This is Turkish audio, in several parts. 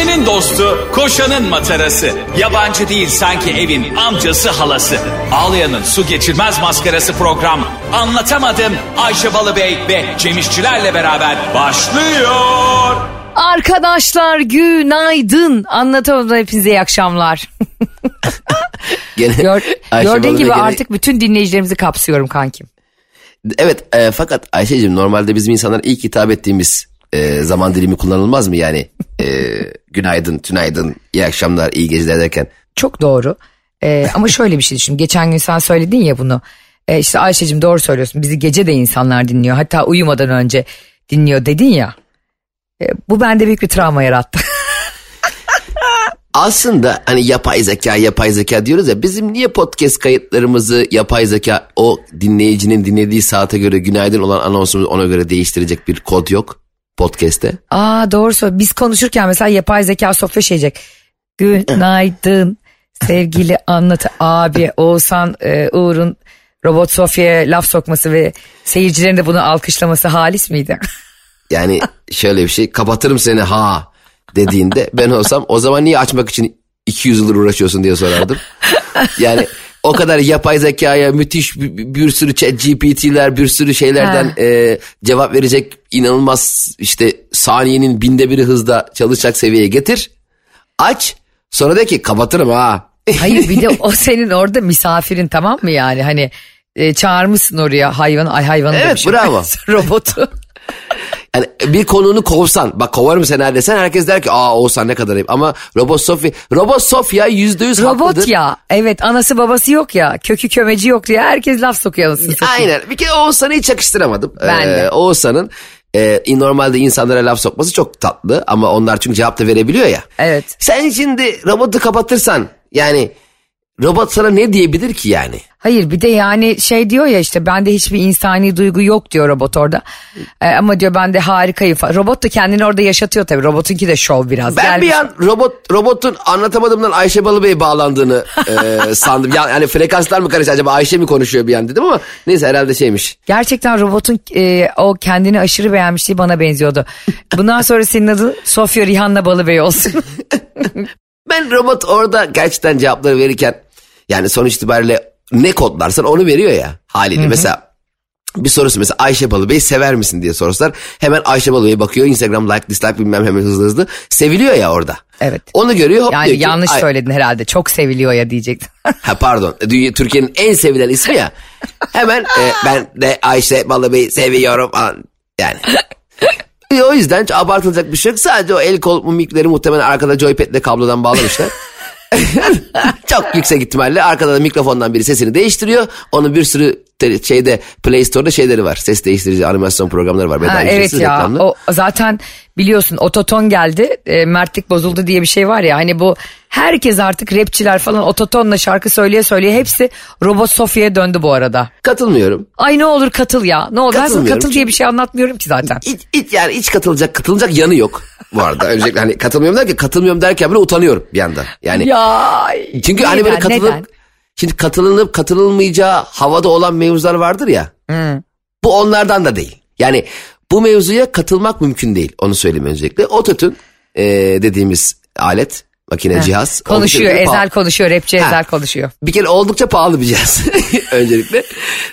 Ayşe'nin dostu, koşanın matarası. Yabancı değil sanki evin amcası halası. Ağlayan'ın su geçirmez maskarası program. Anlatamadım Ayşe Balıbey ve Cemişçilerle beraber başlıyor. Arkadaşlar günaydın. Anlatamadım hepinize iyi akşamlar. Gene Gör, gördüğün gibi gene- artık bütün dinleyicilerimizi kapsıyorum kankim. Evet e, fakat Ayşe'cim normalde bizim insanlar ilk hitap ettiğimiz e, zaman dilimi kullanılmaz mı yani? E, günaydın, tünaydın, iyi akşamlar, iyi geceler derken. Çok doğru. Ee, ama şöyle bir şey düşün. Geçen gün sen söyledin ya bunu. Ee, işte Ayşe'cim doğru söylüyorsun. Bizi gece de insanlar dinliyor. Hatta uyumadan önce dinliyor dedin ya. Ee, bu bende büyük bir travma yarattı. Aslında hani yapay zeka, yapay zeka diyoruz ya bizim niye podcast kayıtlarımızı yapay zeka o dinleyicinin dinlediği saate göre günaydın olan anonsumuz ona göre değiştirecek bir kod yok podcast'te. Aa doğru söylüyorsun. Biz konuşurken mesela yapay zeka sofya şey diyecek. Günaydın sevgili anlatı abi Oğuzhan e, Uğur'un Robot Sofya'ya laf sokması ve seyircilerin de bunu alkışlaması halis miydi? Yani şöyle bir şey kapatırım seni ha dediğinde ben olsam o zaman niye açmak için 200 yıldır uğraşıyorsun diye sorardım. Yani o kadar yapay zekaya müthiş bir, bir sürü chat GPT'ler bir sürü şeylerden Ha. e, cevap verecek inanılmaz işte saniyenin binde biri hızda çalışacak seviyeye getir. Aç sonra de ki kapatırım ha. Hayır bir de o senin orada misafirin tamam mı yani hani e, çağırmışsın oraya hayvan ay hayvanı Evet, demişim. bravo. Robotu. Yani bir konuğunu kovsan bak kovarım seni desen herkes der ki aa Oğuzhan ne kadar ayıp ama Robot Sofya Robot Sofya yüzde yüz Robot haklıdır. ya evet anası babası yok ya kökü kömeci yok diye herkes laf sokuyor anasını. Aynen. Bir kere Oğuzhan'ı hiç yakıştıramadım. Ben de. Ee, Oğuzhan'ın e, normalde insanlara laf sokması çok tatlı ama onlar çünkü cevap da verebiliyor ya. Evet. Sen şimdi robotu kapatırsan yani robot sana ne diyebilir ki yani? Hayır bir de yani şey diyor ya işte bende hiçbir insani duygu yok diyor robot orada. Ee, ama diyor bende harikayım falan. Robot da kendini orada yaşatıyor tabii. Robotunki de şov biraz. Ben Gelmiş- bir an robot robotun anlatamadığımdan Ayşe Balıbey bağlandığını e, sandım. Yani hani frekanslar mı karıştı acaba Ayşe mi konuşuyor bir an dedim ama neyse herhalde şeymiş. Gerçekten robotun e, o kendini aşırı beğenmişliği bana benziyordu. Bundan sonra senin adın Sofya Rihanna Balıbey olsun. Ben robot orada gerçekten cevapları verirken yani sonuç itibariyle ne kodlarsan onu veriyor ya haliyle. Mesela bir sorusu mesela Ayşe Balıbey sever misin diye sorsalar hemen Ayşe Balıbey bakıyor Instagram like dislike bilmem hemen hızlı hızlı seviliyor ya orada. Evet. Onu görüyor hop Yani diyor ki, yanlış "Ay- söyledin herhalde. Çok seviliyor ya diyecektin. Ha pardon Dünya- Türkiye'nin en sevilen ismi ya hemen e, ben de Ayşe Balıbey'i seviyorum falan yani. E, O yüzden abartılacak bir şey yok. Sadece o el kol mimikleri muhtemelen arkada joypad'le kablodan bağlamışlar. Çok yüksek ihtimalle arkada da mikrofondan biri sesini değiştiriyor. Onun bir sürü şeyde Play Store'da şeyleri var. Ses değiştirici animasyon programları var. Ha, evet ya reklamlı. o zaten biliyorsun ototon geldi e, mertlik bozuldu diye bir şey var ya hani bu herkes artık rapçiler falan ototonla şarkı söyleye söyleye hepsi robot Sofya'ya döndü bu arada. Katılmıyorum. Ay ne olur katıl ya ne olur ben sana katıl diye bir şey anlatmıyorum ki zaten. İç, iç- yani hiç katılacak katılacak yanı yok bu arada. Öncelikle hani katılmıyorum derken katılmıyorum derken bile utanıyorum bir yandan. Yani Ya Çünkü hani böyle neden, katılıp neden? Şimdi katılınıp katılılmayacağı havada olan mevzular vardır ya. Bu onlardan da değil. Yani bu mevzuya katılmak mümkün değil. Onu söyleyeyim öncelikle. Ototun e, dediğimiz alet, makine, cihaz. Konuşuyor Ezel konuşuyor rapçi Ha. Ezel konuşuyor. Bir kere oldukça pahalı bir cihaz öncelikle.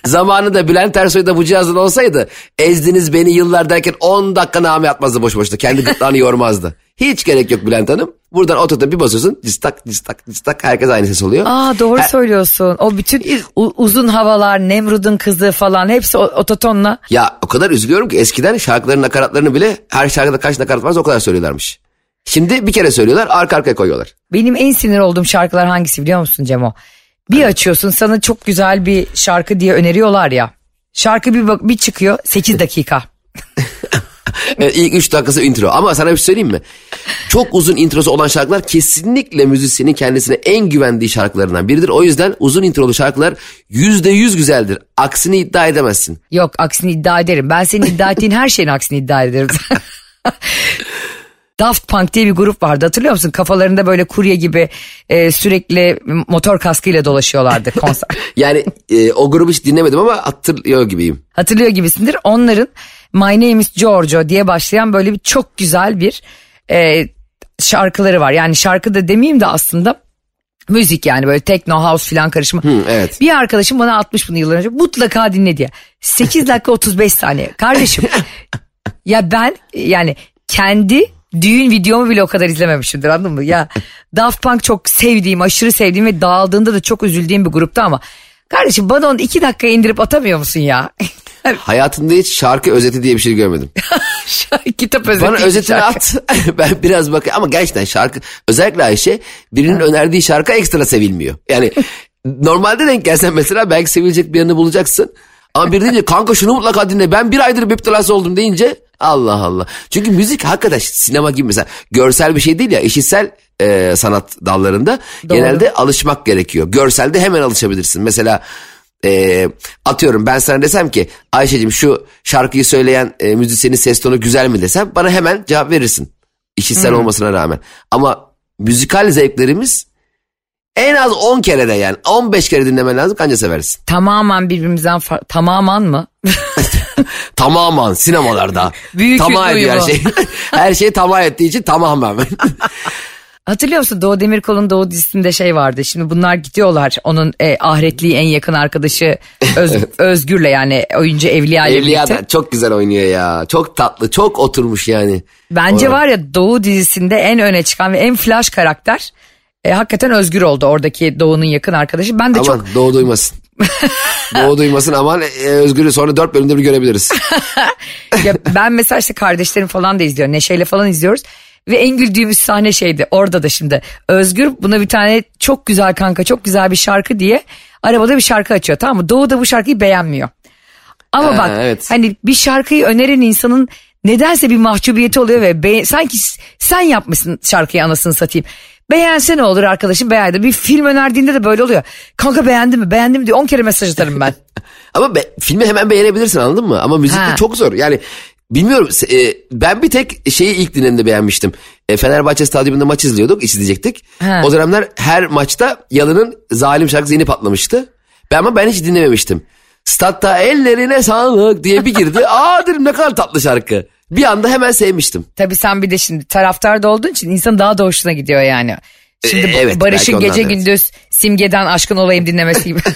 Zamanında Bülent Ersoy da bu cihazın olsaydı ezdiniz beni yıllar derken 10 dakika name atmazdı boş boşta. Kendi gırtlağını yormazdı. Hiç gerek yok Bülent Hanım. Buradan otota bir basıyorsun cistak cistak cistak herkes aynı ses oluyor. Aa doğru Ha- söylüyorsun. O bütün u- uzun havalar, Nemrud'un kızı falan hepsi ototonla. Ya o kadar üzülüyorum ki eskiden şarkıların nakaratlarını bile her şarkıda kaç nakarat varsa o kadar söylüyorlarmış. Şimdi bir kere söylüyorlar arka arkaya koyuyorlar. Benim en sinir olduğum şarkılar hangisi biliyor musun Cemo? Bir açıyorsun sana çok güzel bir şarkı diye öneriyorlar ya. Şarkı bir, bak- bir çıkıyor 8 dakika. Evet, ilk 3 dakikası intro ama sana bir şey söyleyeyim mi? Çok uzun introsu olan şarkılar kesinlikle müzisyenin kendisine en güvendiği şarkılarından biridir. O yüzden uzun introlu şarkılar yüzde yüz güzeldir. Aksini iddia edemezsin. Yok aksini iddia ederim. Ben senin iddia ettiğin her şeyin aksini iddia ederim. Daft Punk diye bir grup vardı hatırlıyor musun? Kafalarında böyle kurye gibi e, sürekli motor kaskıyla dolaşıyorlardı konser. Yani e, o grubu hiç dinlemedim ama hatırlıyor gibiyim. Hatırlıyor gibisindir. Onların My Name is Giorgio diye başlayan böyle bir çok güzel bir e, şarkıları var. Yani şarkı da demeyeyim de aslında müzik yani böyle techno house filan karışımı. Hı, evet. Bir arkadaşım bana atmış bunu yıllar önce mutlaka dinle diye. 8 dakika 35 saniye. Kardeşim ya ben yani kendi düğün videomu bile o kadar izlememişimdir anladın mı? Ya Daft Punk çok sevdiğim aşırı sevdiğim ve dağıldığında da çok üzüldüğüm bir grupta ama kardeşim bana onu 2 dakika indirip atamıyor musun ya? Hayatımda hiç şarkı özeti diye bir şey görmedim. Kitap özeti. Bana özetini şarkı. at. ben biraz bakayım ama gerçekten şarkı özellikle Ayşe birinin önerdiği şarkı ekstra sevilmiyor. Yani normalde denk gelsen mesela belki sevilecek bir yanını bulacaksın. Ama bir deyince kanka şunu mutlaka dinle ben bir aydır müptelası oldum deyince Allah Allah. Çünkü müzik hakikaten sinema gibi mesela görsel bir şey değil ya işitsel e, sanat dallarında Doğru. genelde alışmak gerekiyor. Görselde hemen alışabilirsin. Mesela e, atıyorum ben sana desem ki Ayşe'cim şu şarkıyı söyleyen e, müzisyenin ses tonu güzel mi desem bana hemen cevap verirsin. İşitsel olmasına rağmen. Ama müzikal zevklerimiz en az 10 kere de yani 15 kere dinlemen lazım kanca seversin. Tamamen birbirimizden tamamen mı? Tamamen sinemalarda. Büyük tamam bir ediyor her uyumu. şey. her şey tamam ettiği için tamamen. Hatırlıyor musun Doğu Demirkol'un Doğu dizisinde şey vardı. Şimdi bunlar gidiyorlar. Onun e, ahiretliği en yakın arkadaşı Öz- Özgür'le yani oyuncu Evliya ile Evliya da çok güzel oynuyor ya. Çok tatlı, çok oturmuş yani. Bence Olarak. var ya Doğu dizisinde en öne çıkan ve en flash karakter e, hakikaten Özgür oldu oradaki Doğu'nun yakın arkadaşı. Ben de Aman çok Doğu duymasın. Doğu duymasın aman e, Özgür'ü sonra dört bölümde bir görebiliriz. ya ben mesela işte kardeşlerim falan da izliyor. Neşe'yle falan izliyoruz. Ve en güldüğümüz sahne şeydi. Orada da şimdi Özgür buna bir tane çok güzel kanka çok güzel bir şarkı diye arabada bir şarkı açıyor tamam mı? Doğu da bu şarkıyı beğenmiyor. Ama Ha, bak evet. hani bir şarkıyı öneren insanın nedense bir mahcubiyeti oluyor ve be- sanki sen yapmışsın şarkıyı anasını satayım. Beğense ne olur arkadaşım beğendi. Bir film önerdiğinde de böyle oluyor. Kanka beğendin mi beğendim diye 10 kere mesaj atarım ben. Ama be- filmi hemen beğenebilirsin anladın mı? Ama müzikte Ha. çok zor. Yani bilmiyorum e, ben bir tek şeyi ilk dinlemde beğenmiştim. E, Fenerbahçe stadyumunda maç izliyorduk, izleyecektik. Ha. O dönemler her maçta Yalın'ın zalim şarkısı yeni patlamıştı. Ben ama ben hiç dinlememiştim. Statta ellerine sağlık diye bir girdi. Aa dedim ne kadar tatlı şarkı. Bir anda hemen sevmiştim. Tabii sen bir de şimdi taraftarda olduğun için insan daha da hoşuna gidiyor yani. Şimdi Ee, evet, Barış'ın gece evet. gündüz simgeden aşkın olayım dinlemesi gibi.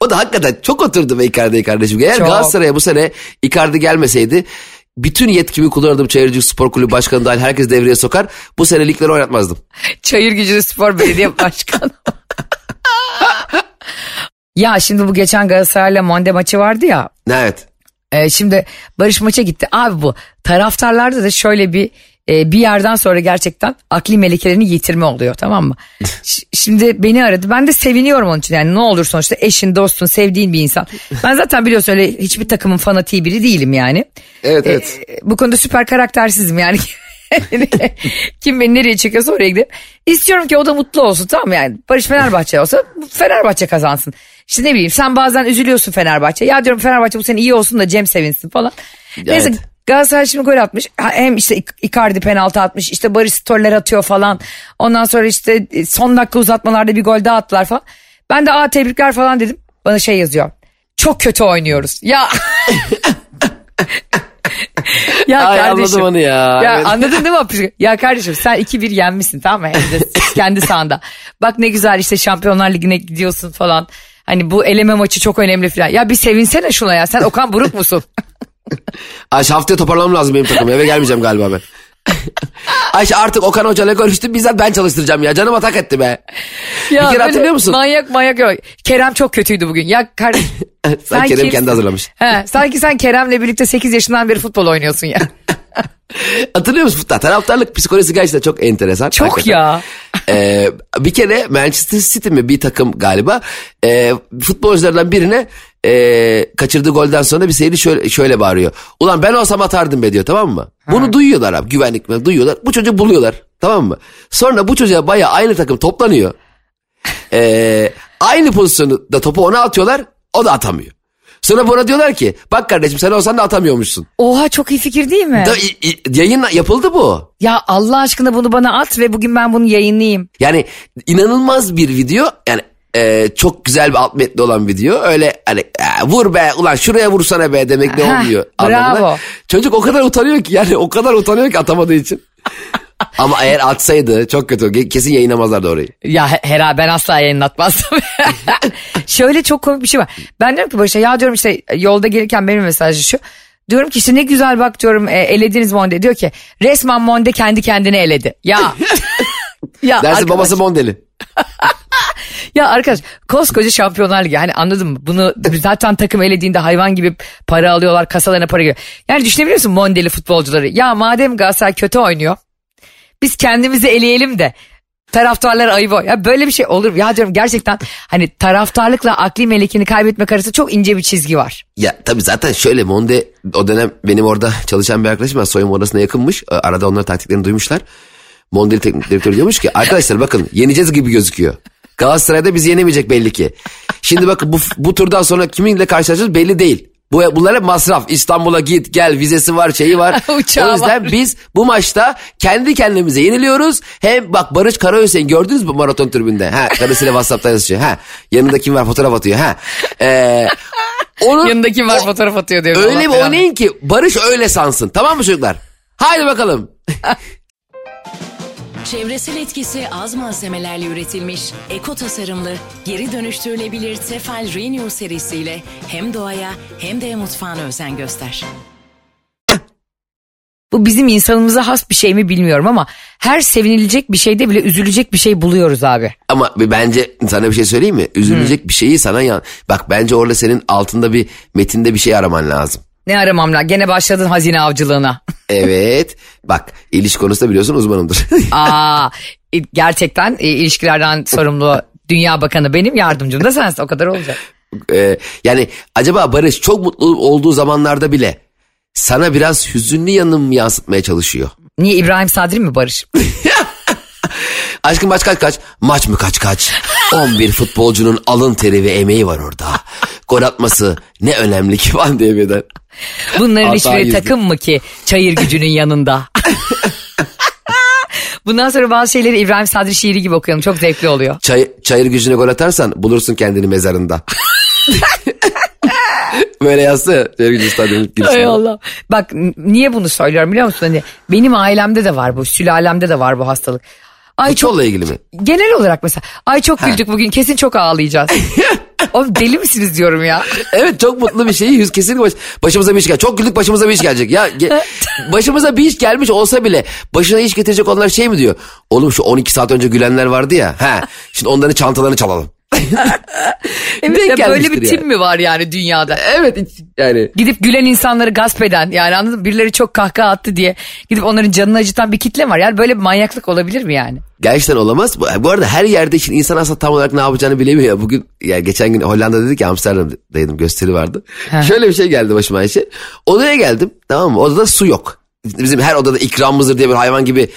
O da hakikaten çok oturdu be Icardi'ye kardeşim. Eğer Çok. Galatasaray'a bu sene Icardi gelmeseydi bütün yetkimi kullanırdım Çayırcık Spor Kulübü Başkanı dahil herkes devreye sokar. Bu sene ligleri oynatmazdım. Çayır Gücü Spor Belediye Başkanı. ya şimdi bu geçen Galatasaray'la Monde maçı vardı ya. Evet. E, şimdi Barış maça gitti. Abi bu taraftarlarda da şöyle bir e, bir yerden sonra gerçekten akli melekelerini yitirme oluyor tamam mı? Şimdi beni aradı. Ben de seviniyorum onun için. Yani ne olur sonuçta eşin, dostun, sevdiğin bir insan. Ben zaten biliyorsun öyle hiçbir takımın fanatiği biri değilim yani. Evet evet. E, bu konuda süper karaktersizim yani. Kim beni nereye çekiyorsa oraya gidip istiyorum ki o da mutlu olsun tamam mı? yani Barış Fenerbahçe olsa Fenerbahçe kazansın. İşte ne bileyim sen bazen üzülüyorsun Fenerbahçe. Ya diyorum Fenerbahçe bu sene iyi olsun da Cem sevinsin falan. Neyse Evet. Galatasaray şimdi gol atmış. Hem işte Icardi penaltı atmış. işte Barış stoller atıyor falan. Ondan sonra işte e, son dakika uzatmalarda bir gol daha attılar falan. Ben de aa tebrikler falan dedim. Bana şey yazıyor. Çok kötü oynuyoruz. Ya ya Ay kardeşim. anladım onu ya. Ya Evet. anladın değil mi? Ya kardeşim sen 2-1 yenmişsin tamam mı? Hem de kendi sahanda. Bak ne güzel işte Şampiyonlar Ligi'ne gidiyorsun falan. Hani bu eleme maçı çok önemli falan. Ya bir sevinsene şuna ya. Sen Okan Buruk musun? Ayşe haftaya toparlamam lazım benim takımı. Eve gelmeyeceğim galiba ben. Ayşe artık Okan Hoca'yla görüştüm. Bizzat ben çalıştıracağım ya. Canım atak etti be. Ya Bir kere hatırlıyor musun? Manyak manyak yok. Kerem çok kötüydü bugün. Ya kardeşim. Sen Kerem kimsin? kendi hazırlamış. He, sanki sen Kerem'le birlikte 8 yaşından beri futbol oynuyorsun ya. Hatırlıyor musun? Futbol, taraftarlık psikolojisi gerçekten çok enteresan. Çok Hakikaten. ya. Ee, bir kere Manchester City mi bir takım galiba e, futbolculardan birine e, kaçırdığı golden sonra bir seyirci şöyle, şöyle bağırıyor. Ulan ben olsam atardım be diyor tamam mı? Bunu duyuyorlar abi güvenlik mi duyuyorlar. Bu çocuğu buluyorlar tamam mı? Sonra bu çocuğa baya aynı takım toplanıyor. Ee, aynı pozisyonu da topu ona atıyorlar o da atamıyor. Sonra buna diyorlar ki bak kardeşim sen olsan da atamıyormuşsun. Oha çok iyi fikir değil mi? Da, i- i- yayın yapıldı bu. Ya Allah aşkına bunu bana at ve bugün ben bunu yayınlayayım. Yani inanılmaz bir video. Yani e, çok güzel bir alt metni olan video. Öyle hani "E, vur be ulan şuraya vursana be demek ne Heh, olmuyor bravo. anlamına. Çocuk o kadar utanıyor ki yani o kadar utanıyor ki atamadığı için. Ama eğer atsaydı çok kötü. Kesin yayınlamazlardı orayı. Ya Hera ben asla yayınlatmazdım. Şöyle çok komik bir şey var. Ben diyorum ki Barış'a ya diyorum işte yolda gelirken benim mesajı şu. Diyorum ki işte ne güzel bak diyorum e, elediniz Monde. Diyor ki resmen Monde kendi kendini eledi. Ya. ya Dersin arkadaş, babası Mondeli. ya arkadaş koskoca şampiyonlar ligi hani anladın mı? Bunu zaten takım elediğinde hayvan gibi para alıyorlar kasalarına para giriyor. Yani düşünebiliyor musun Mondeli futbolcuları? Ya madem Galatasaray kötü oynuyor biz kendimizi eleyelim de taraftarlar ayıp Ya böyle bir şey olur? Ya diyorum gerçekten hani taraftarlıkla akli melekini kaybetmek arasında çok ince bir çizgi var. Ya tabii zaten şöyle Monde o dönem benim orada çalışan bir arkadaşım var. Soyunma odasına yakınmış. Arada onların taktiklerini duymuşlar. Mondeli teknik direktörü diyormuş ki arkadaşlar bakın yeneceğiz gibi gözüküyor. Galatasaray'da biz yenemeyecek belli ki. Şimdi bakın bu, bu turdan sonra kiminle karşılaşacağız belli değil. Bu, bunlar hep masraf. İstanbul'a git gel vizesi var şeyi var. o yüzden var. biz bu maçta kendi kendimize yeniliyoruz. Hem bak Barış Karahüseyin gördünüz mü maraton tribünde? Ha, karısıyla Whatsapp'ta yazışıyor. Ha, yanında kim var fotoğraf atıyor. Ha. Ee, onun, yanında kim var o, fotoğraf atıyor diyor. Öyle bir oynayın ki Barış öyle sansın. Tamam mı çocuklar? Haydi bakalım. Çevresel etkisi az malzemelerle üretilmiş, eko tasarımlı, geri dönüştürülebilir Tefal Renew serisiyle hem doğaya hem de mutfağına özen göster. Bu bizim insanımıza has bir şey mi bilmiyorum ama her sevinilecek bir şeyde bile üzülecek bir şey buluyoruz abi. Ama bence sana bir şey söyleyeyim mi? Üzülecek hmm. bir şeyi sana yan... Bak bence orada senin altında bir metinde bir şey araman lazım. Ne aramam la? Gene başladın hazine avcılığına. evet. Bak ilişki konusunda biliyorsun uzmanımdır. Aa, gerçekten e, ilişkilerden sorumlu Dünya Bakanı benim yardımcım da sensin o kadar olacak. Ee, yani acaba Barış çok mutlu olduğu zamanlarda bile sana biraz hüzünlü yanım yansıtmaya çalışıyor. Niye İbrahim Sadri mi Barış? Aşkım maç kaç kaç? Maç mı kaç kaç? 11 futbolcunun alın teri ve emeği var orada. Gol atması ne önemli ki falan diye birden. Bunların hiçbiri takım mı ki çayır gücünün yanında? Bundan sonra bazı şeyleri İbrahim Sadri şiiri gibi okuyalım. Çok zevkli oluyor. Çay, çayır gücüne gol atarsan bulursun kendini mezarında. Böyle yazsa çayır gücü stadyumun Hay Allah. Bak niye bunu söylüyorum biliyor musun? Hani benim ailemde de var bu. Sülalemde de var bu hastalık. Ay Futbolla çok, ilgili mi? Genel olarak mesela. Ay çok güldük ha. bugün kesin çok ağlayacağız. Oğlum deli misiniz diyorum ya. evet çok mutlu bir şey. Yüz kesin baş, başımıza bir iş gelecek. Çok güldük başımıza bir iş gelecek. Ya ge, başımıza bir iş gelmiş olsa bile başına iş getirecek onlar şey mi diyor? Oğlum şu 12 saat önce gülenler vardı ya. He, şimdi onların çantalarını çalalım. evet ya böyle bir tim mi var yani dünyada? Evet yani. Gidip gülen insanları gasp eden yani anladın mı? Birileri çok kahkaha attı diye gidip onların canını acıtan bir kitle var. Yani böyle bir manyaklık olabilir mi yani? Gerçekten olamaz. Bu arada her yerde için insan aslında tam olarak ne yapacağını bilemiyor. Bugün yani geçen gün Hollanda dedik ya Amsterdam'daydım gösteri vardı. Şöyle bir şey geldi başıma Ayşe. Odaya geldim tamam mı? Odada su yok. Bizim her odada ikramımızdır diye bir hayvan gibi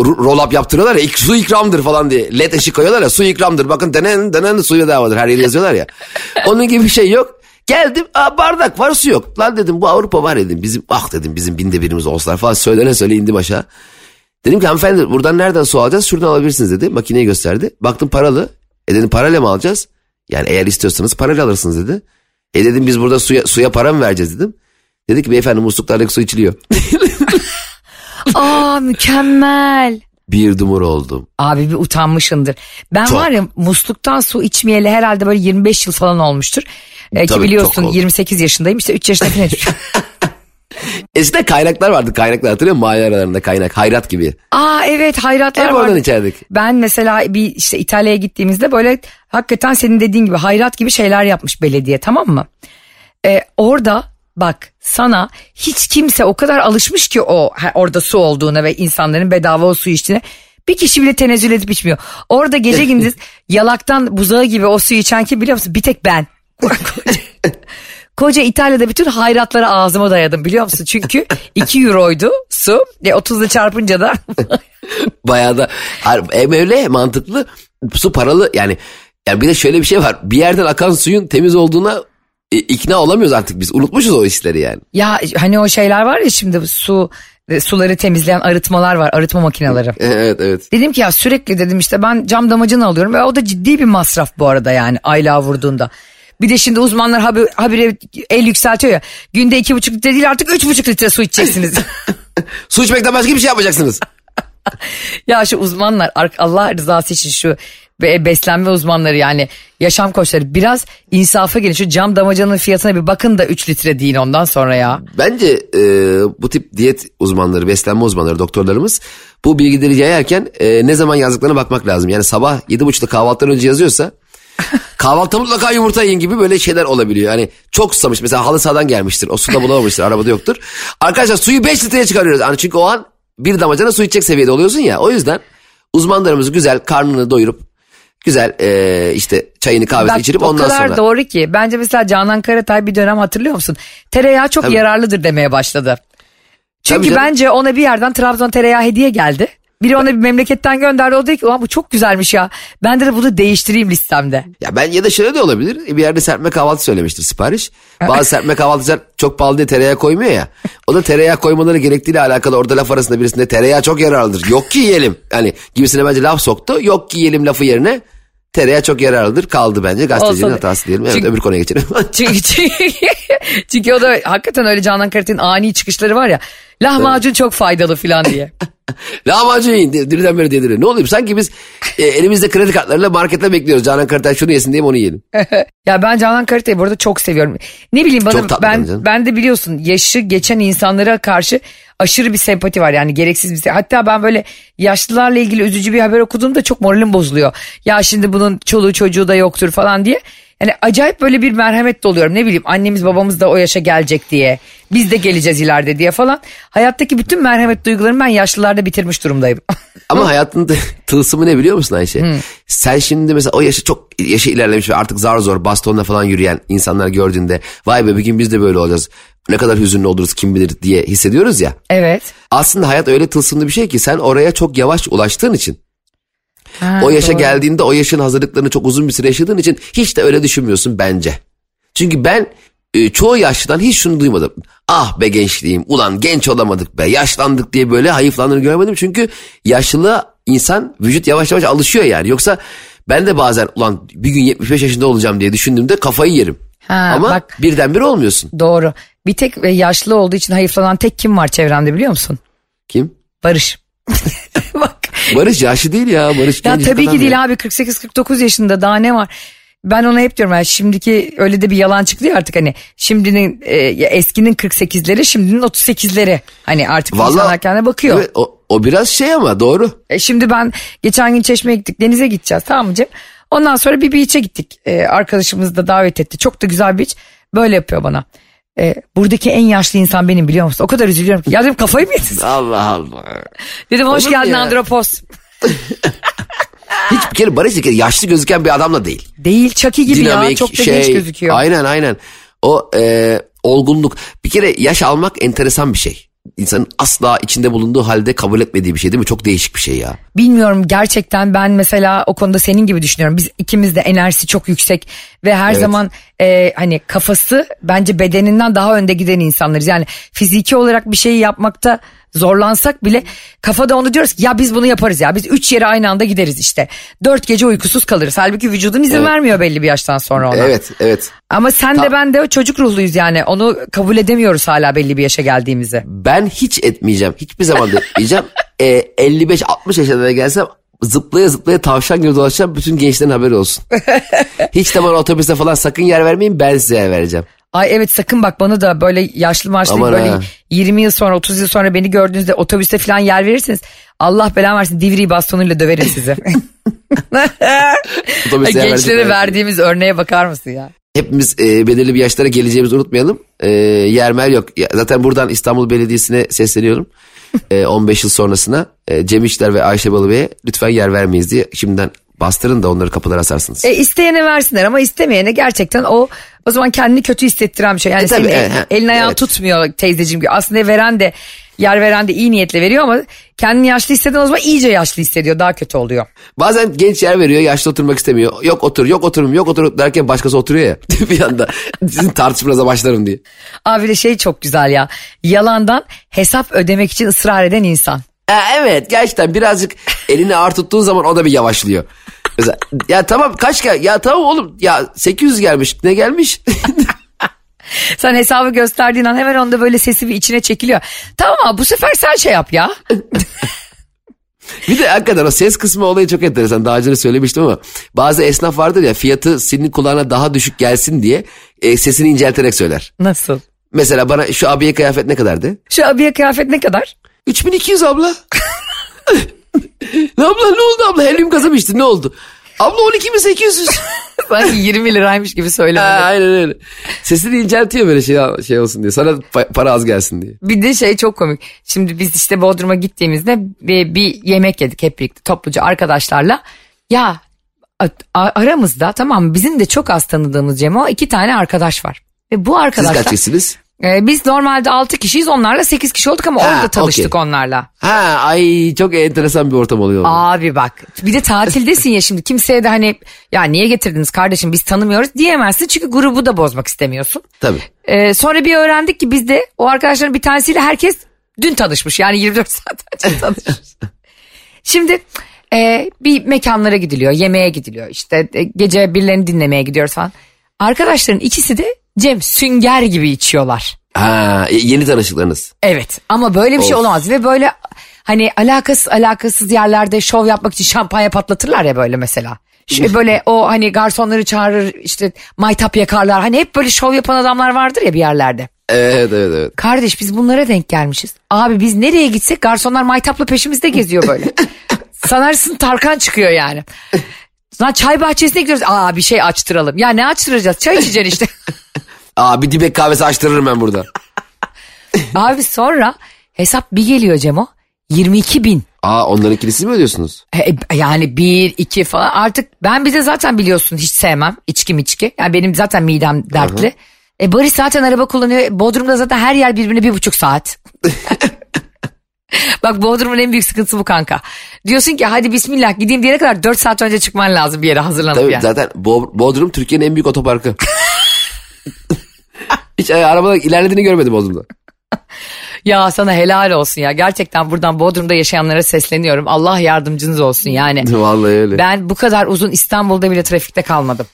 roll up yaptırıyorlar ya su ikramdır falan diye. led ışık koyuyorlar ya su ikramdır. Bakın denen denen suyu davadır her yeri yazıyorlar ya. Onun gibi bir şey yok. Geldim aa, bardak var su yok. Lan dedim bu Avrupa var dedim. Bizim ah dedim bizim binde birimiz olsalar falan söylene söyle indim aşağı. Dedim ki hanımefendi buradan nereden su alacağız? Şuradan alabilirsiniz dedi. Makineyi gösterdi. Baktım paralı. E dedim parayla mı alacağız? Yani eğer istiyorsanız parayla alırsınız dedi. E dedim biz burada suya, suya para mı vereceğiz dedim. Dedi ki beyefendi musluklardaki su içiliyor. Aa mükemmel. Bir dumur oldum. Abi bir utanmışındır. Ben çok. var ya musluktan su içmeyeli herhalde böyle 25 yıl falan olmuştur. Ee, ki biliyorsun 28 yaşındayım işte 3 yaşında falan Eskiden kaynaklar vardı kaynaklar hatırlıyor musun? Mahalle aralarında kaynak hayrat gibi. Aa evet hayratlar Hep oradan içerdik. Ben mesela bir işte İtalya'ya gittiğimizde böyle hakikaten senin dediğin gibi hayrat gibi şeyler yapmış belediye tamam mı? Ee, orada Bak sana hiç kimse o kadar alışmış ki o orada su olduğuna ve insanların bedava o su içtiğine. Bir kişi bile tenezzül edip içmiyor. Orada gece gündüz yalaktan buzağı gibi o suyu içen kim biliyor musun? Bir tek ben. Koca İtalya'da bütün hayratları ağzıma dayadım biliyor musun? Çünkü 2 euroydu su. E 30'la çarpınca da. Bayağı da hem öyle mantıklı su paralı yani. Yani bir de şöyle bir şey var. Bir yerden akan suyun temiz olduğuna e, ikna olamıyoruz artık biz. Unutmuşuz o işleri yani. Ya hani o şeyler var ya şimdi su e, suları temizleyen arıtmalar var arıtma makineleri. evet evet. Dedim ki ya sürekli dedim işte ben cam damacını alıyorum ve o da ciddi bir masraf bu arada yani aylığa vurduğunda. Bir de şimdi uzmanlar haber, habire el yükseltiyor ya. Günde iki buçuk litre değil artık üç buçuk litre su içeceksiniz. su içmekten başka bir şey yapacaksınız. Ya şu uzmanlar ar- Allah rızası için şu be- beslenme uzmanları yani yaşam koçları biraz insafa gelin. Şu cam damacanın fiyatına bir bakın da 3 litre deyin ondan sonra ya. Bence e, bu tip diyet uzmanları, beslenme uzmanları, doktorlarımız bu bilgileri yayarken e, ne zaman yazdıklarına bakmak lazım. Yani sabah 7.30'da kahvaltıdan önce yazıyorsa kahvaltıda mutlaka yumurta yiyin gibi böyle şeyler olabiliyor. Yani çok susamış mesela halı sahadan gelmiştir. O suda bulamamıştır, arabada yoktur. Arkadaşlar suyu 5 litreye çıkarıyoruz. Yani çünkü o an bir damacana su içecek seviyede oluyorsun ya. O yüzden uzmanlarımız güzel karnını doyurup güzel e, işte çayını kahvesini Bak, içirip o ondan kadar sonra. doğru ki. Bence mesela Canan Karatay bir dönem hatırlıyor musun? Tereyağı çok Tabii. yararlıdır demeye başladı. Çünkü bence ona bir yerden Trabzon tereyağı hediye geldi. Biri ona bir memleketten gönderdi. O dedi ki bu çok güzelmiş ya. Ben de bunu değiştireyim listemde. Ya ben ya da şöyle de olabilir. Bir yerde serpme kahvaltı söylemiştir sipariş. Bazı serpme kahvaltıcılar çok pahalı diye tereyağı koymuyor ya. O da tereyağı koymaları gerektiğiyle alakalı orada laf arasında birisinde tereyağı çok yararlıdır. Yok ki yiyelim. Yani gibisine bence laf soktu. Yok ki yiyelim lafı yerine tereyağı çok yararlıdır kaldı bence. Gazetecinin Olsa- hatası diyelim. Evet Çünkü- öbür konuya geçelim. Çünkü, çünkü, çünkü o da hakikaten öyle Canan Karatay'ın ani çıkışları var ya. Lahmacun çok faydalı falan diye. Lahmacun yiyin. Diriden beri deliriyor. Ne oluyor? Sanki biz e, elimizde kredi kartlarıyla markette bekliyoruz. Canan Karatay şunu yesin diye onu yiyelim. Ya ben Canan Karatay'ı burada çok seviyorum. Ne bileyim bana ben ben de biliyorsun yaşı geçen insanlara karşı aşırı bir sempati var yani gereksiz bir se- Hatta ben böyle yaşlılarla ilgili üzücü bir haber okuduğumda çok moralim bozuluyor. Ya şimdi bunun çoluğu çocuğu da yoktur falan diye. Yani acayip böyle bir merhamet doluyorum. Ne bileyim annemiz babamız da o yaşa gelecek diye. Biz de geleceğiz ileride diye falan. Hayattaki bütün merhamet duygularımı ben yaşlılarda bitirmiş durumdayım. Ama hayatın tılsımı ne biliyor musun Ayşe? Sen şimdi mesela o yaşı çok yaşı ilerlemiş ve artık zar zor bastonla falan yürüyen insanlar gördüğünde vay be bir gün biz de böyle olacağız. Ne kadar hüzünlü oluruz kim bilir diye hissediyoruz ya. evet. Aslında hayat öyle tılsımlı bir şey ki sen oraya çok yavaş ulaştığın için Ha, o yaşa doğru. geldiğinde o yaşın hazırlıklarını çok uzun bir süre yaşadığın için hiç de öyle düşünmüyorsun bence. Çünkü ben e, çoğu yaşlıdan hiç şunu duymadım. Ah be gençliğim ulan genç olamadık be yaşlandık diye böyle hayıflandığını görmedim. Çünkü yaşlı insan vücut yavaş yavaş alışıyor yani. Yoksa ben de bazen ulan bir gün 75 yaşında olacağım diye düşündüğümde kafayı yerim. Ha, Ama bak. birdenbire olmuyorsun. Doğru. Bir tek ve yaşlı olduğu için hayıflanan tek kim var çevremde biliyor musun? Kim? Barış. Bak. Barış yaşlı değil ya. Barış Ya tabii ki değil ya. abi 48-49 yaşında daha ne var? Ben ona hep diyorum yani şimdiki öyle de bir yalan çıktı ya artık hani şimdinin e, eskinin 48'leri şimdinin 38'leri hani artık Vallahi- insanlar kendine bakıyor. Evet, o, o biraz şey ama doğru. E, şimdi ben geçen gün Çeşme'ye gittik denize gideceğiz tamam mı Cem? Ondan sonra bir beach'e gittik e, arkadaşımız da davet etti çok da güzel bir beach böyle yapıyor bana. E, buradaki en yaşlı insan benim biliyor musun? O kadar üzülüyorum ki. Ya dedim kafayı mı yedin? Allah Allah. Dedim hoş Olur geldin ya? Andropos. Hiç bir kere Barış bir kere yaşlı gözüken bir adam da değil. Değil Chucky gibi ya Dinamik, çok da şey, genç gözüküyor. Aynen aynen. O e, olgunluk. Bir kere yaş almak enteresan bir şey. İnsanın asla içinde bulunduğu halde kabul etmediği bir şey değil mi? Çok değişik bir şey ya. Bilmiyorum gerçekten ben mesela o konuda senin gibi düşünüyorum. Biz ikimiz de enerjisi çok yüksek ve her Evet. zaman e, hani kafası bence bedeninden daha önde giden insanlarız. Yani fiziki olarak bir şeyi yapmakta zorlansak bile kafada onu diyoruz ki ya biz bunu yaparız ya biz üç yere aynı anda gideriz işte. Dört gece uykusuz kalırız. Halbuki vücudun izin Evet. vermiyor belli bir yaştan sonra ona. Evet evet. Ama sen de Ta- ben de çocuk ruhluyuz yani onu kabul edemiyoruz hala belli bir yaşa geldiğimizi. Ben hiç etmeyeceğim. Hiçbir zaman da etmeyeceğim. e, 55-60 yaşına gelsem zıplaya zıplaya tavşan gibi dolaşacağım. Bütün gençlerin haberi olsun. hiç de bana otobüste falan sakın yer vermeyin ben size yer vereceğim. Ay evet sakın bak bana da böyle yaşlı maçlı böyle ha. 20 yıl sonra 30 yıl sonra beni gördüğünüzde otobüste falan yer verirsiniz. Allah belanı versin divri bastonuyla döverim sizi. Yer Gençlere verdiğimiz örneğe bakar mısın ya? Hepimiz e, belirli bir yaşlara geleceğimizi unutmayalım. E, yermer yok. Zaten buradan İstanbul Belediyesi'ne sesleniyorum. E, 15 yıl sonrasına e, Cem İşler ve Ayşe Balıbey'e lütfen yer vermeyiz diye şimdiden bastırın da onları kapılara asarsınız. E, isteyene versinler ama istemeyene gerçekten o o zaman kendini kötü hissettiren bir şey. Yani E, tabii, senin ha, elin ayağın evet. tutmuyor teyzeciğim gibi. Aslında veren de yer veren de iyi niyetle veriyor ama kendini yaşlı hisseden o zaman iyice yaşlı hissediyor. Daha kötü oluyor. Bazen genç yer veriyor, yaşlı oturmak istemiyor. Yok otur, yok oturum, yok otur derken başkası oturuyor ya. bir anda sizin tartışmanıza başlarım diye. Abi de şey çok güzel ya. Yalandan hesap ödemek için ısrar eden insan. Ha, evet gerçekten birazcık elini ağır tuttuğun zaman o da bir yavaşlıyor. Mesela, ya tamam kaç gel ya tamam oğlum ya 800 gelmiş ne gelmiş? Sen hesabı gösterdiğin an hemen onda böyle sesi bir içine çekiliyor. Tamam abi bu sefer sen şey yap ya. Bir de hakikaten o ses kısmı olayı çok enteresan. Daha önce de söylemiştim ama bazı esnaf vardır ya fiyatı senin kulağına daha düşük gelsin diye e, sesini incelterek söyler. Nasıl? Mesela bana şu abiye kıyafet ne kadardı? Şu abiye kıyafet ne kadar? 3200 abla. ne abla ne oldu abla? Helyum gazı mı içtin ne oldu? Abla 12800. Sanki 20 liraymış gibi söylemedi. aynen öyle. Sesini inceltiyor böyle şey, şey olsun diye. Sana pa- para az gelsin diye. Bir de şey çok komik. Şimdi biz işte Bodrum'a gittiğimizde bir, bir yemek yedik hep birlikte topluca arkadaşlarla. Ya aramızda tamam bizim de çok az tanıdığımız Cemo iki tane arkadaş var. Ve bu Siz arkadaşlar kaç kişisiniz? E, biz normalde 6 kişiyiz onlarla 8 kişi olduk ama Ha, orada tanıştık okey. onlarla. Ha ay çok enteresan bir ortam oluyor. Abi bak bir de tatildesin ya şimdi kimseye de hani ya niye getirdiniz kardeşim biz tanımıyoruz diyemezsin çünkü grubu da bozmak istemiyorsun. Tabii. Ee, sonra bir öğrendik ki biz de o arkadaşların bir tanesiyle herkes dün tanışmış. Yani 24 saat önce tanışmış. Şimdi e, bir mekanlara gidiliyor, yemeğe gidiliyor. İşte e, gece birilerini dinlemeye gidiyoruz falan. Arkadaşların ikisi de Cem sünger gibi içiyorlar. Ha yeni tanışıklarınız. Evet ama böyle bir şey Of. olamaz ve böyle hani alakasız alakasız yerlerde şov yapmak için şampanya patlatırlar ya böyle mesela. Şu böyle o hani garsonları çağırır işte maytap yakarlar hani hep böyle şov yapan adamlar vardır ya bir yerlerde. Evet evet evet. Kardeş biz bunlara denk gelmişiz. Abi biz nereye gitsek garsonlar maytapla peşimizde geziyor böyle. Sanarsın Tarkan çıkıyor yani. Lan çay bahçesine gidiyoruz. Aa bir şey açtıralım. Ya ne açtıracağız? Çay içeceksin işte. Aa bir dibek kahvesi açtırırım ben burada. Abi sonra hesap bir geliyor Cemo. 22 bin. Aa onların kilisi mi ödüyorsunuz? E, Yani bir, iki falan artık ben bize zaten biliyorsun hiç sevmem içki içki. Yani benim zaten midem dertli. E Barış zaten araba kullanıyor. Bodrum'da zaten her yer birbirine bir buçuk saat. Bak Bodrum'un en büyük sıkıntısı bu kanka. Diyorsun ki hadi bismillah gideyim diyene kadar 4 saat önce çıkman lazım bir yere hazırlanıp Tabii yani. zaten Bo- Bodrum Türkiye'nin en büyük otoparkı. Hiç e, arabalar ilerlediğini görmedim Bodrum'da. Ya sana helal olsun ya. Gerçekten buradan Bodrum'da yaşayanlara sesleniyorum. Allah yardımcınız olsun yani. Vallahi öyle. Ben bu kadar uzun İstanbul'da bile trafikte kalmadım.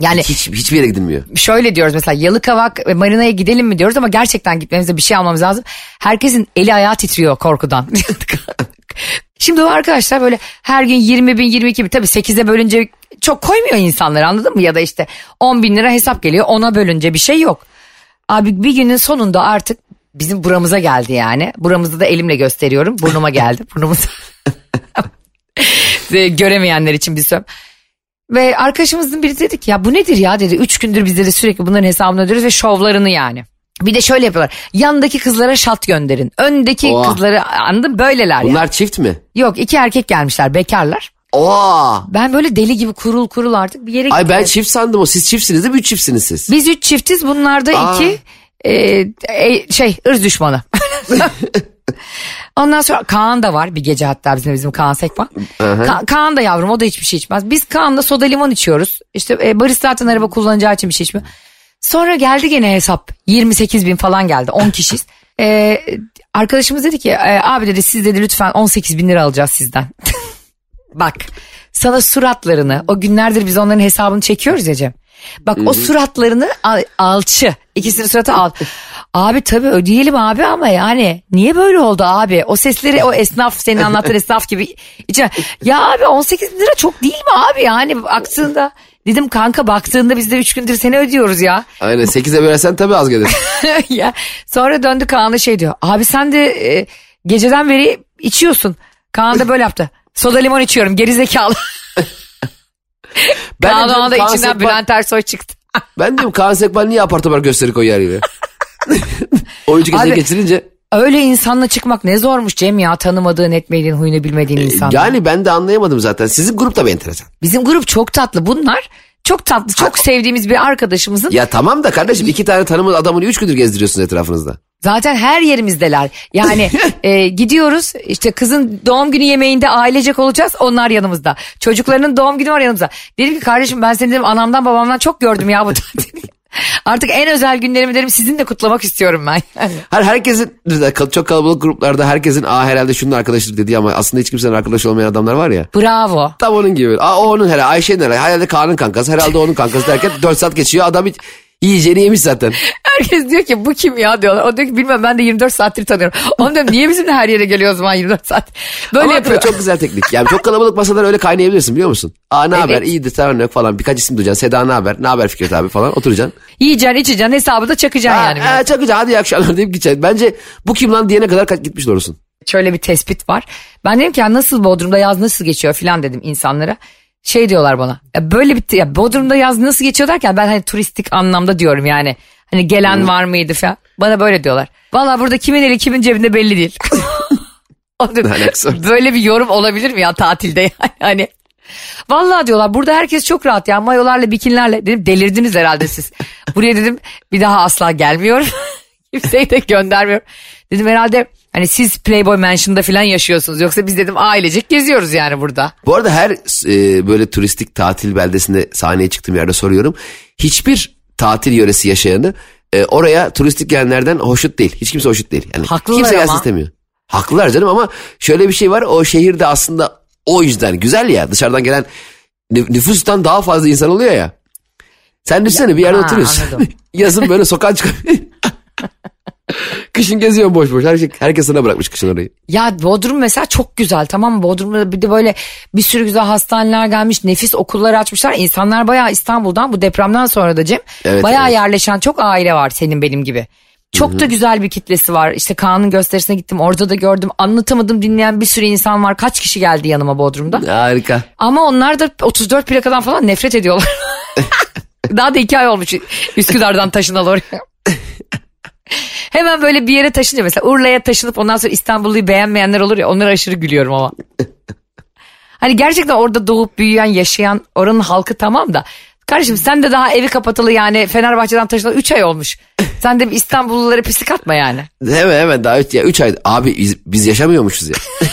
Yani Hiç, hiçbir yere gidilmiyor. şöyle diyoruz mesela Yalıkavak ve Marina'ya gidelim mi diyoruz ama gerçekten gitmemizde bir şey almamız lazım. Herkesin eli ayağı titriyor korkudan. Şimdi o arkadaşlar böyle her gün 20 bin 22 bin tabii 8'e bölünce çok koymuyor insanlar anladın mı? Ya da işte 10 bin lira hesap geliyor ona bölünce bir şey yok. Abi bir günün sonunda artık bizim buramıza geldi yani. Buramızı da elimle gösteriyorum. Burnuma geldi. Burnumuza. Göremeyenler için bir söyleyeyim. Ve arkadaşımızın biri dedik ya bu nedir ya dedi. Üç gündür biz dedi sürekli bunların hesabını ödüyoruz ve şovlarını yani. Bir de şöyle yapıyorlar. Yandaki kızlara şat gönderin. Öndeki Oha. kızları anladın böyleler. Bunlar çift mi? Yok iki erkek gelmişler bekarlar. Oha. Ben böyle deli gibi kurul kurul artık bir yere Ay ben çift sandım o. Siz çiftsiniz değil mi? Üç çiftsiniz siz. Biz üç çiftiz bunlar da Aa. iki e, e, şey ırz düşmanı. Ondan sonra Kaan da var bir gece hatta bizim bizim Kaan Sekman. Ka- Kaan da yavrum o da hiçbir şey içmez. Biz Kaan'la soda limon içiyoruz. İşte e, Barış zaten araba kullanacağı için bir şey içmiyor. Sonra geldi gene hesap 28 bin falan geldi 10 kişiyiz. E, arkadaşımız dedi ki e, abi dedi siz dedi lütfen 18 bin lira alacağız sizden. Bak sana suratlarını o günlerdir biz onların hesabını çekiyoruz ya Cem. Bak o suratlarını al- alçı ikisinin suratı al. Abi tabii ödeyelim abi ama yani niye böyle oldu abi? O sesleri o esnaf senin anlattığın esnaf gibi. içine- Ya abi 18 bin lira çok değil mi abi yani baktığında. Dedim kanka baktığında biz de 3 gündür seni ödüyoruz ya. Aynen 8'e bölersen tabii az gelir. ya sonra döndü Kaan'a şey diyor. Abi sen de e, geceden beri içiyorsun. Kaan da böyle yaptı. Soda limon içiyorum geri zekalı. Ben Kaan o anda Kaan içinden Sekban- Bülent Ersoy çıktı. Ben diyorum Kaan Sekban niye apar topar gösteri her yere? Oyuncu Abi- geçirince. Öyle insanla çıkmak ne zormuş Cem ya tanımadığın etmediğin huyunu bilmediğin insan. Yani ben de anlayamadım zaten. Sizin grup da bir enteresan. Bizim grup çok tatlı bunlar. Çok tatlı çok sevdiğimiz bir arkadaşımızın Ya tamam da kardeşim iki tane tanımadığın adamını üç gündür gezdiriyorsunuz etrafınızda. zaten her yerimizdeler. Yani e, gidiyoruz işte kızın doğum günü yemeğinde ailecek olacağız onlar yanımızda. Çocuklarının doğum günü var yanımızda. Dedim ki kardeşim ben seni dedim anamdan babamdan çok gördüm ya bu tatili. Artık en özel günlerimi derim sizinle kutlamak istiyorum ben. Her herkesin çok kalabalık gruplarda herkesin aa herhalde şunun arkadaşıdır dediği ama aslında hiç kimsenin arkadaşı olmayan adamlar var ya. Bravo. Tam onun gibi. Aa o onun herhalde Ayşe'nin herhalde. Herhalde Kaan'ın kankası. Herhalde onun kankası derken 4 saat geçiyor. Adam hiç, Yiyeceğini yemiş zaten. Herkes diyor ki bu kim ya diyorlar. O diyor ki bilmem ben de 24 saattir tanıyorum. Onu diyorum niye bizimle her yere geliyor o zaman 24 saat. Böyle Ama yapıyor. çok güzel teknik. Yani çok kalabalık masalar öyle kaynayabilirsin biliyor musun? Aa ne haber? Evet. İyidir tamam yok falan. Birkaç isim duyacaksın. Seda ne haber? Ne haber Fikret abi falan oturacaksın. Yiyeceksin içeceksin hesabı da çakacaksın Ha, yani. ha, çakıcı hadi iyi akşamlar deyip gideceksin. Bence bu kim lan diyene kadar gitmiş doğrusun. Şöyle bir tespit var. Ben dedim ki ya nasıl Bodrum'da yaz nasıl geçiyor filan dedim insanlara. Şey diyorlar bana. Ya böyle bir ya Bodrum'da yaz nasıl geçiyor derken ben hani turistik anlamda diyorum yani. Hani gelen var mıydı falan. Bana böyle diyorlar. Valla burada kimin eli kimin cebinde belli değil. Böyle bir yorum olabilir mi ya tatilde yani hani. Vallahi diyorlar burada herkes çok rahat ya mayolarla bikinilerle dedim delirdiniz herhalde siz. Buraya dedim bir daha asla gelmiyorum. Kimseyi de göndermiyorum. Dedim herhalde hani siz Playboy Mansion'da falan yaşıyorsunuz yoksa biz dedim ailecek geziyoruz yani burada. Bu arada her e, böyle turistik tatil beldesinde sahneye çıktığım yerde soruyorum. Hiçbir tatil yöresi yaşayanı e, oraya turistik gelenlerden hoşnut değil. Hiç kimse hoşnut değil. Yani Haklılar kimse gelsin ama. istemiyor. Haklılar canım ama şöyle bir şey var. O şehirde aslında o yüzden güzel ya. Dışarıdan gelen nü- nüfustan daha fazla insan oluyor ya. Sen düşünsene bir yerde Ha, oturuyorsun. Yazın böyle sokağa çıkıp Kışın geziyorsun boş boş. Her şey, herkes sana bırakmış kışın orayı. Ya Bodrum mesela çok güzel tamam mı? Bodrum'da bir de böyle bir sürü güzel hastaneler gelmiş. Nefis okullar açmışlar. İnsanlar bayağı İstanbul'dan bu depremden sonra da Cem. Evet, bayağı evet. yerleşen çok aile var senin benim gibi. Çok da güzel bir kitlesi var. İşte Kaan'ın gösterisine gittim. Orada da gördüm. Anlatamadım dinleyen bir sürü insan var. Kaç kişi geldi yanıma Bodrum'da. Harika. Ama onlar da 34 plakadan falan nefret ediyorlar. Daha da iki ay olmuş Üsküdar'dan taşınalı oraya. Hemen böyle bir yere taşınıyor mesela Urla'ya taşınıp ondan sonra İstanbul'u beğenmeyenler olur ya onlara aşırı gülüyorum ama. Hani gerçekten orada doğup büyüyen yaşayan oranın halkı tamam da kardeşim sen de daha evi kapatılı yani Fenerbahçe'den taşınalı 3 ay olmuş. Sen de İstanbullulara pislik atma yani. Hemen hemen daha üç, ya, üç ay. Abi biz, biz yaşamıyormuşuz ya.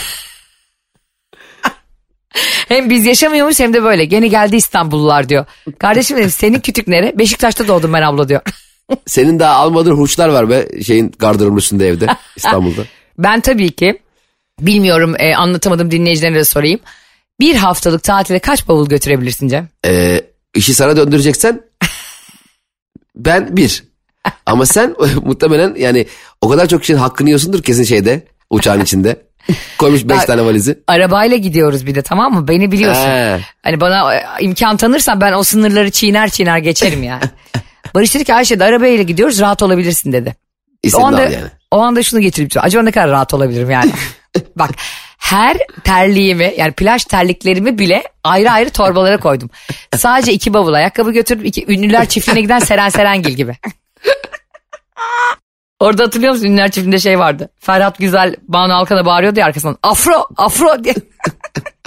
Hem biz yaşamıyormuş hem de böyle gene geldi İstanbullular diyor. Kardeşim dedim senin kütük nere? Beşiktaş'ta doğdum ben abla diyor. Senin daha almadığın hurçlar var be şeyin gardırobun üstünde evde İstanbul'da. Ben tabii ki bilmiyorum e, anlatamadım dinleyicilerine de sorayım. Bir haftalık tatile kaç bavul götürebilirsin Cem? Ee, işi sana döndüreceksen ben bir. Ama sen muhtemelen yani o kadar çok şeyin hakkını yiyorsundur kesin şeyde uçağın içinde. Koymuş beş tane valizi. Arabayla gidiyoruz bir de tamam mı? Beni biliyorsun. He. Hani bana e, imkan tanırsan ben o sınırları çiğner çiğner geçerim yani. Barış dedi ki Ayşe de arabayla gidiyoruz rahat olabilirsin dedi. O anda, yani. o anda şunu getirip acaba ne kadar rahat olabilirim yani. Bak her terliğimi yani plaj terliklerimi bile ayrı ayrı torbalara koydum. Sadece iki bavul ayakkabı götürdüm. iki ünlüler çiftliğine giden Seren Serengil gibi. Orada hatırlıyor musun ünlüler çiftliğinde şey vardı. Ferhat Güzel Banu Alkan'a bağırıyordu ya arkasından. Afro afro diye.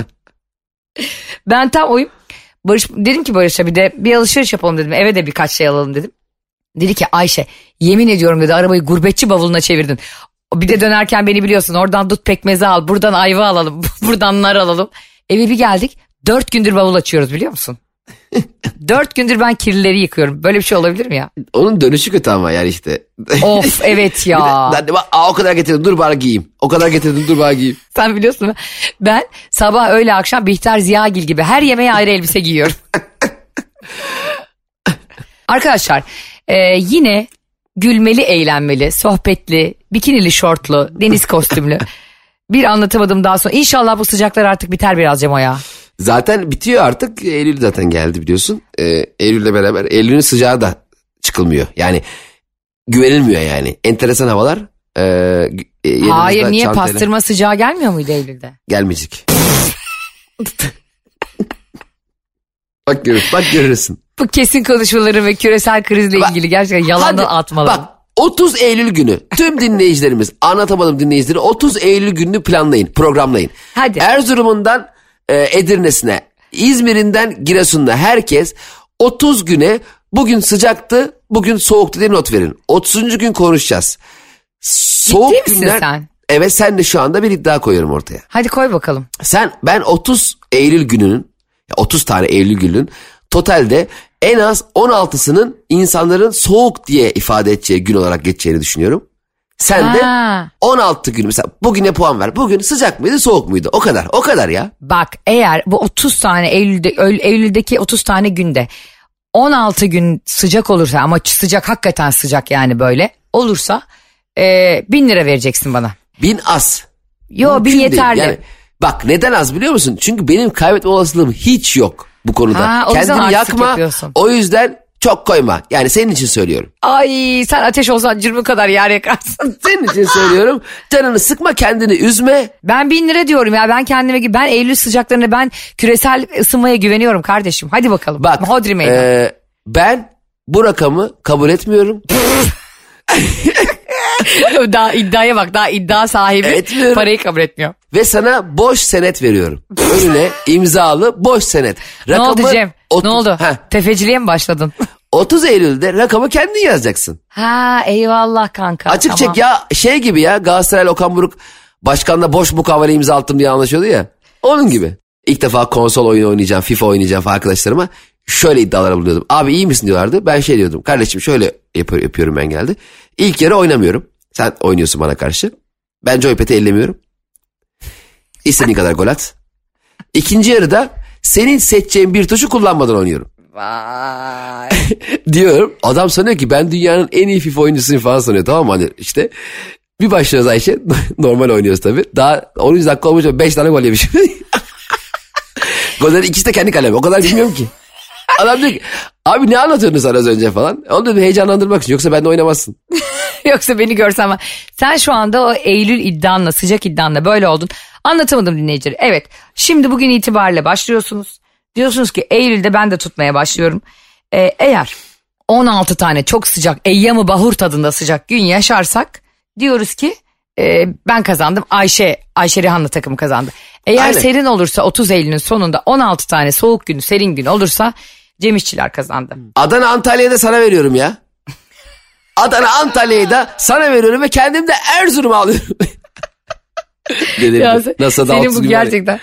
ben tam oyum. Barış, dedim ki Barış'a bir de bir alışveriş yapalım dedim. Eve de birkaç şey alalım dedim. Dedi ki Ayşe yemin ediyorum dedi arabayı gurbetçi bavuluna çevirdin. Bir de dönerken beni biliyorsun oradan dut pekmezi al buradan ayva alalım buradan nar alalım. Eve bir geldik dört gündür bavul açıyoruz biliyor musun? Dört gündür ben kirlileri yıkıyorum. Böyle bir şey olabilir mi ya? Onun dönüşü kötü ama yani işte. Of evet ya. Ben de bak, aa, o kadar getirdim dur bari giyeyim. O kadar getirdim dur bari giyeyim. Sen biliyorsun? Ben sabah öğle akşam Bihter Ziyagil gibi her yemeğe ayrı elbise giyiyorum. Arkadaşlar e, yine gülmeli, eğlenmeli, sohbetli, bikinili şortlu, deniz kostümlü bir anlatamadım daha sonra. İnşallah bu sıcaklar artık biter biraz Cemo ya. Zaten bitiyor artık. Eylül zaten geldi biliyorsun. Ee, Eylül'le beraber. Eylül'ün sıcağı da çıkılmıyor. Yani güvenilmiyor yani. Enteresan havalar. Ee, e, Hayır niye çantayla- pastırma sıcağı gelmiyor muydu Eylül'de? Gelmeyecek. bak görürsün. Bak görürsün. Bu kesin konuşmaları ve küresel krizle Bak- ilgili gerçekten yalandan atmalar. Bak 30 Eylül günü tüm dinleyicilerimiz anlatamadım dinleyicileri 30 Eylül gününü planlayın programlayın. Hadi. Erzurum'undan e, Edirne'sine İzmir'inden Giresun'da herkes 30 güne bugün sıcaktı bugün soğuktu diye not verin. 30. gün konuşacağız. Soğuk Ciddi misin günler. sen? Evet sen de şu anda bir iddia koyuyorum ortaya. Hadi koy bakalım. Sen ben 30 Eylül gününün 30 tane Eylül günün totalde en az 16'sının insanların soğuk diye ifade edeceği gün olarak geçeceğini düşünüyorum. Sen de Ha. 16 gün mesela bugüne puan ver. Bugün sıcak mıydı soğuk muydu? O kadar o kadar ya. Bak eğer bu 30 tane Eylül'de Eylül- Eylül'deki 30 tane günde 16 gün sıcak olursa ama sıcak hakikaten sıcak yani böyle olursa e, 1000 lira vereceksin bana. Bin az. Yo Mümkün 1000 değil. yeterli. Yani, bak neden az biliyor musun? Çünkü benim kaybetme olasılığım hiç yok bu konuda. Ha, Kendini yakma. yapıyorsun. O yüzden çok koyma. Yani senin için söylüyorum. Ay sen ateş olsan cırmı kadar yer yakarsın. Senin için söylüyorum. Canını sıkma kendini üzme. Ben bin lira diyorum ya ben kendime ben Eylül sıcaklarına ben küresel ısınmaya güveniyorum kardeşim. Hadi bakalım. Bak Hodri meydan. e, ben bu rakamı kabul etmiyorum. daha iddiaya bak daha iddia sahibi Etmiyorum. parayı kabul etmiyor. Ve sana boş senet veriyorum. Önüne imzalı boş senet. ne oldu Cem? ot- ne oldu? Heh, Tefeciliğe mi başladın? 30 Eylül'de rakamı kendin yazacaksın. ha eyvallah kanka. Açık tamam. çek ya şey gibi ya Galatasaray Okan Buruk başkanla boş mukavele imza attım diye anlaşıyordu ya. Onun gibi. İlk defa konsol oyunu oynayacağım, FIFA oynayacağım falan arkadaşlarıma şöyle iddialara buluyordum. Abi iyi misin diyorlardı. Ben şey diyordum. Kardeşim şöyle yap- yapıyorum ben geldi. İlk yarı oynamıyorum. Sen oynuyorsun bana karşı. Ben joypad'i ellemiyorum. İstediğin kadar gol at. İkinci yarıda senin seçeceğin bir tuşu kullanmadan oynuyorum. Vay. diyorum. Adam sanıyor ki ben dünyanın en iyi FIFA oyuncusuyum falan sanıyor tamam mı? Hani işte bir başlıyoruz Ayşe. Normal oynuyoruz tabii. Daha 13 dakika olmuş 5 tane gol yemişim. Gollerin ikisi de kendi kalemi. O kadar bilmiyorum ki. Adam diyor ki abi ne anlatıyordun sen az önce falan. Onu dedim heyecanlandırmak için yoksa ben de oynamazsın. Yoksa beni görsen ama sen şu anda o Eylül iddianla sıcak iddianla böyle oldun. Anlatamadım dinleyicileri. Evet şimdi bugün itibariyle başlıyorsunuz. Diyorsunuz ki Eylül'de ben de tutmaya başlıyorum. Ee, eğer 16 tane çok sıcak eyyamı bahur tadında sıcak gün yaşarsak diyoruz ki e, ben kazandım Ayşe Ayşe Rihanna takımı kazandı. Eğer Aynen. serin olursa 30 Eylül'ün sonunda 16 tane soğuk günü serin gün olursa Cem İşçiler kazandı. Adana Antalya'yı da sana veriyorum ya. Adana Antalya'yı da sana veriyorum ve kendim de Erzurum'a alıyorum. Dedim, Ya nasıl da senin 30 bu gerçekten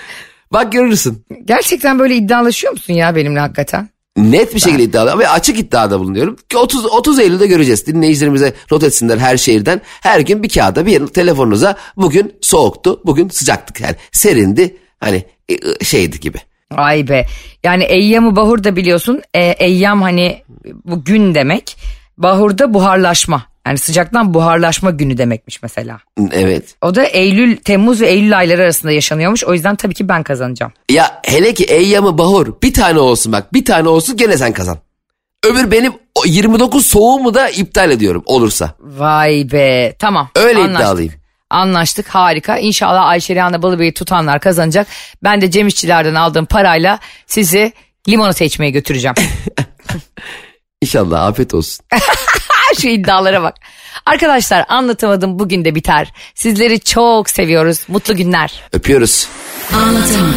Bak görürsün. gerçekten böyle iddialaşıyor musun ya benimle hakikaten? Net bir şekilde iddialı ve açık iddiada bulunuyorum. Ki 30, 30 Eylül'de göreceğiz. Dinleyicilerimize not etsinler her şehirden. Her gün bir kağıda bir telefonunuza bugün soğuktu, bugün sıcaktık. Yani serindi hani şeydi gibi. Ay be. Yani eyyamı bahur da biliyorsun. E, eyyam hani bu gün demek. Bahurda buharlaşma. Yani sıcaktan buharlaşma günü demekmiş mesela. Evet. O da Eylül, Temmuz ve Eylül ayları arasında yaşanıyormuş. O yüzden tabii ki ben kazanacağım. Ya hele ki Eyyamı Bahur bir tane olsun bak bir tane olsun gene sen kazan. Öbür benim o 29 soğuğumu da iptal ediyorum olursa. Vay be. Tamam. Öyle anlaştık. iddialıyım. Anlaştık harika. İnşallah Ayşe Rihanna Balıbey'i tutanlar kazanacak. Ben de Cem İşçilerden aldığım parayla sizi limonata içmeye götüreceğim. İnşallah afiyet olsun. Şu iddialara bak. Arkadaşlar anlatamadım bugün de biter. Sizleri çok seviyoruz. Mutlu günler. Öpüyoruz. Anlatamadım.